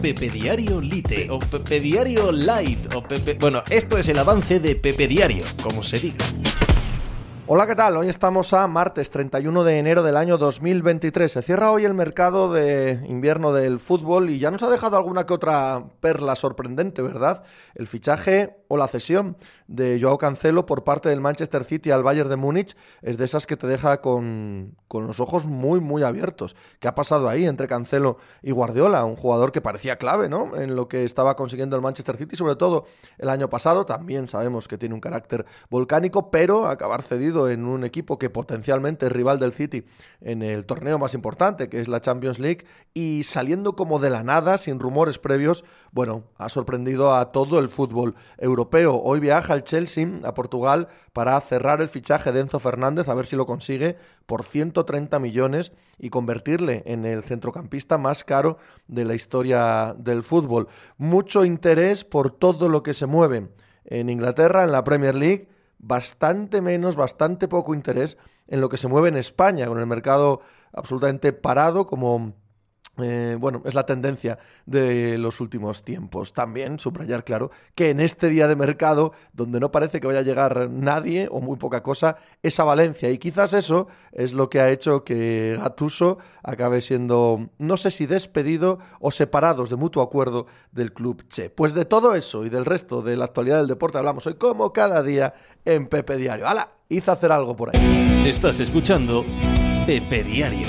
Pepe Diario Lite o Pepe Diario Light o Pepe... Bueno, esto es el avance de Pepe Diario, como se diga. Hola, ¿qué tal? Hoy estamos a martes 31 de enero del año 2023. Se cierra hoy el mercado de invierno del fútbol y ya nos ha dejado alguna que otra perla sorprendente, ¿verdad? El fichaje o la cesión de Joao Cancelo por parte del Manchester City al Bayern de Múnich es de esas que te deja con, con los ojos muy, muy abiertos. ¿Qué ha pasado ahí entre Cancelo y Guardiola? Un jugador que parecía clave, ¿no? En lo que estaba consiguiendo el Manchester City, sobre todo el año pasado. También sabemos que tiene un carácter volcánico, pero acabar cedido en un equipo que potencialmente es rival del City en el torneo más importante, que es la Champions League, y saliendo como de la nada, sin rumores previos, bueno, ha sorprendido a todo el fútbol europeo. Hoy viaja al Chelsea, a Portugal, para cerrar el fichaje de Enzo Fernández, a ver si lo consigue, por 130 millones y convertirle en el centrocampista más caro de la historia del fútbol. Mucho interés por todo lo que se mueve en Inglaterra, en la Premier League bastante menos, bastante poco interés en lo que se mueve en España, con el mercado absolutamente parado como eh, bueno, es la tendencia de los últimos tiempos. También subrayar, claro, que en este día de mercado, donde no parece que vaya a llegar nadie o muy poca cosa, es a Valencia. Y quizás eso es lo que ha hecho que Gatuso acabe siendo, no sé si despedido o separados de mutuo acuerdo del club Che. Pues de todo eso y del resto de la actualidad del deporte hablamos hoy, como cada día, en Pepe Diario. ¡Hala! Hice hacer algo por ahí. Estás escuchando Pepe Diario.